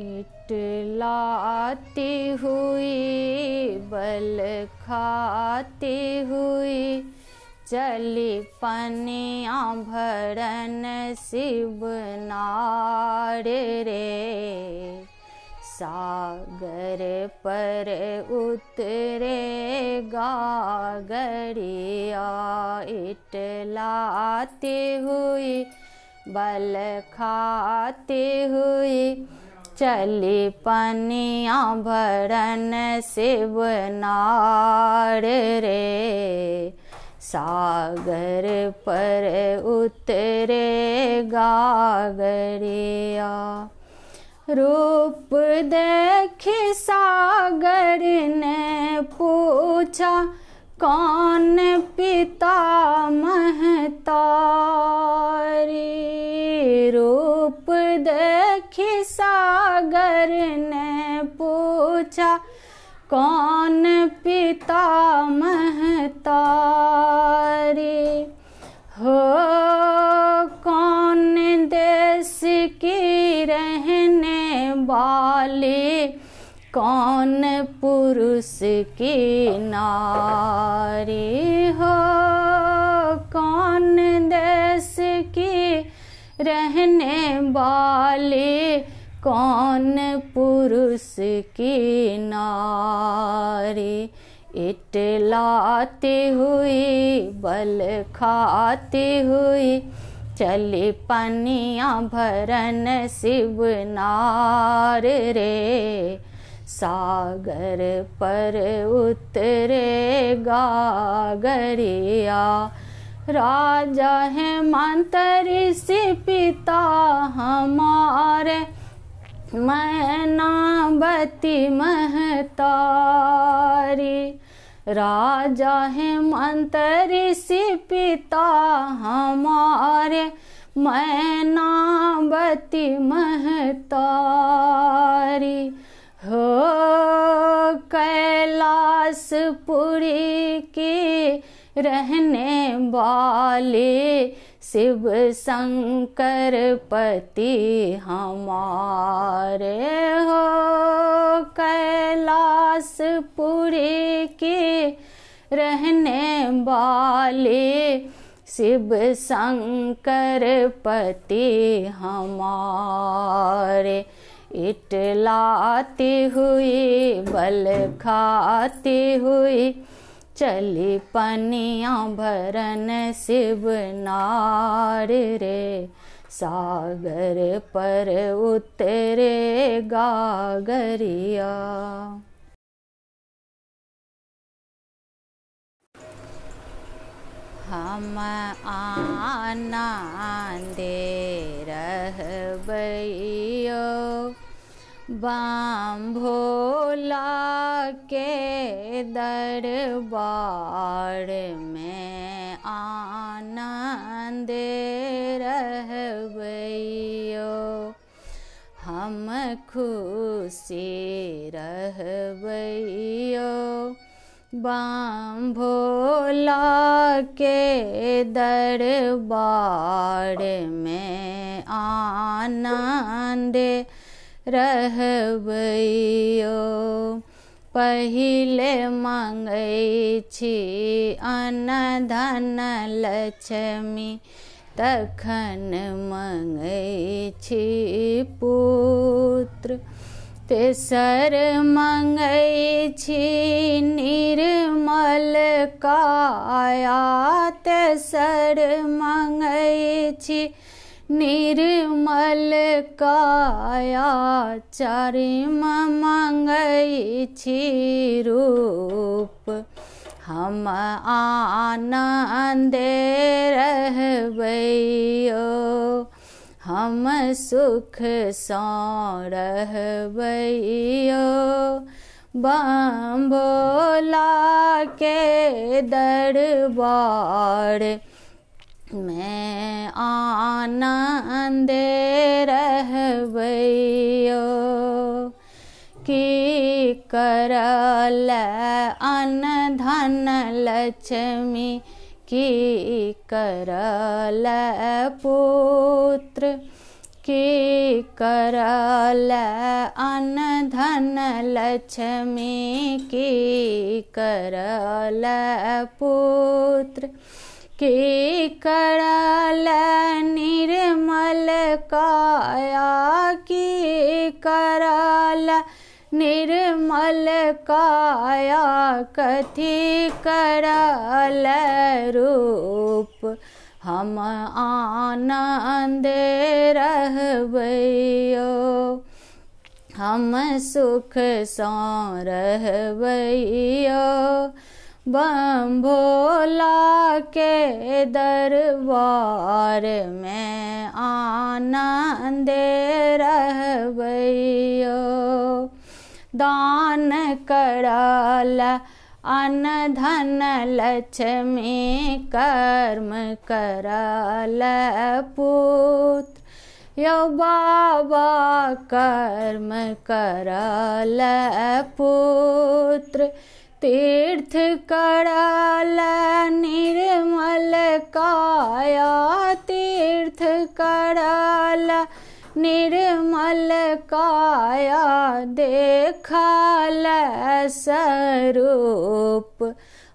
इटलाती हुई बल खाती हुई चली पनिया भरन शिव नार रे। सागर पर उतरे गागरिया इटलाती हुई बल खाते हुई चली पनिया भरन शिव नार रे। सागर पर उतरे गागरिया। रूप देखी सागर ने पूछा, कौन पिता कौन पिता महतारी? हो, कौन देश की रहने वाली? कौन पुरुष की नारी? हो, कौन देश की रहने वाली? कौन पुरुष की नारी? इटलाती हुई बल खाती हुई चली पनिया भरन शिव नार रे। सागर पर उतरे गागरिया। राजा है मंत्री से पिता हमारे मैनावती महतारी। राजा है मंत्री से पिता हमारे मैनावती महतारी। हो कैलाशपुरी की रहने वाले शिव शंकर पति हमारे हो। कैलाशपुरी की रहने वाले शिव शंकर पति हमारे। इटलाती हुई बल खाती हुई चली पनिया भरन शिव नार रे, सागर पर उतरे गागरिया। हम आना दे रहबैयो बाम भोला के दरबार में आनंद रहबैयो हम खुशी रहबैयो बाम भोला के दरबार में आनंद रहबैयो पहिले मंगै छी धन लक्ष्मी, तखन मंगै छी पुत्र। तेसर मंगै छी निर्मल काया, तेसर मंगै छी निर्मल काया चारिम मंगै छी रूप हम आनंद रहबैयो हम सुख सँ बम भोला के दरबार में आनंद रहबैयो की करल अन्न धन लक्ष्मी, की करल पुत्र, की करल अन धन लक्ष्मी, की करल पुत्र। की करल निर्मल काया की करल निर्मल काया, कथि करल रूप? हम आनंद रहबैयो, हम सुख सौ रहबैयो। बम भोला के दरबार में आनंद रहबैयो दान करल अन धन, लक्ष्मी, कर्म करल, पुत्र यो बाबा कर्म करल, पुत्र। तीर्थ करल निर्मल काया, तीर्थ करल निर्मल काया देखल स्वरूप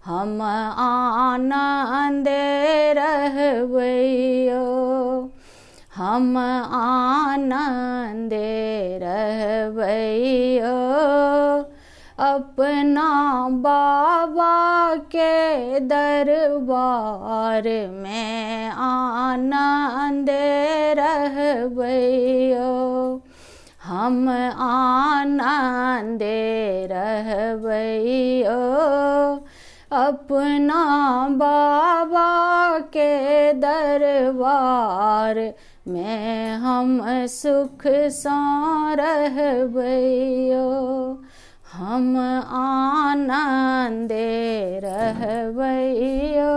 हम आनंद रहबैयो हम आनंद रहबैयो अपना बाबा के दरबार में आनंद रहबैयो हम आनंद रहबैयो अपना बाबा के दरबार में हम सुख सा रहबैयो हम आनन्दे रहबैयो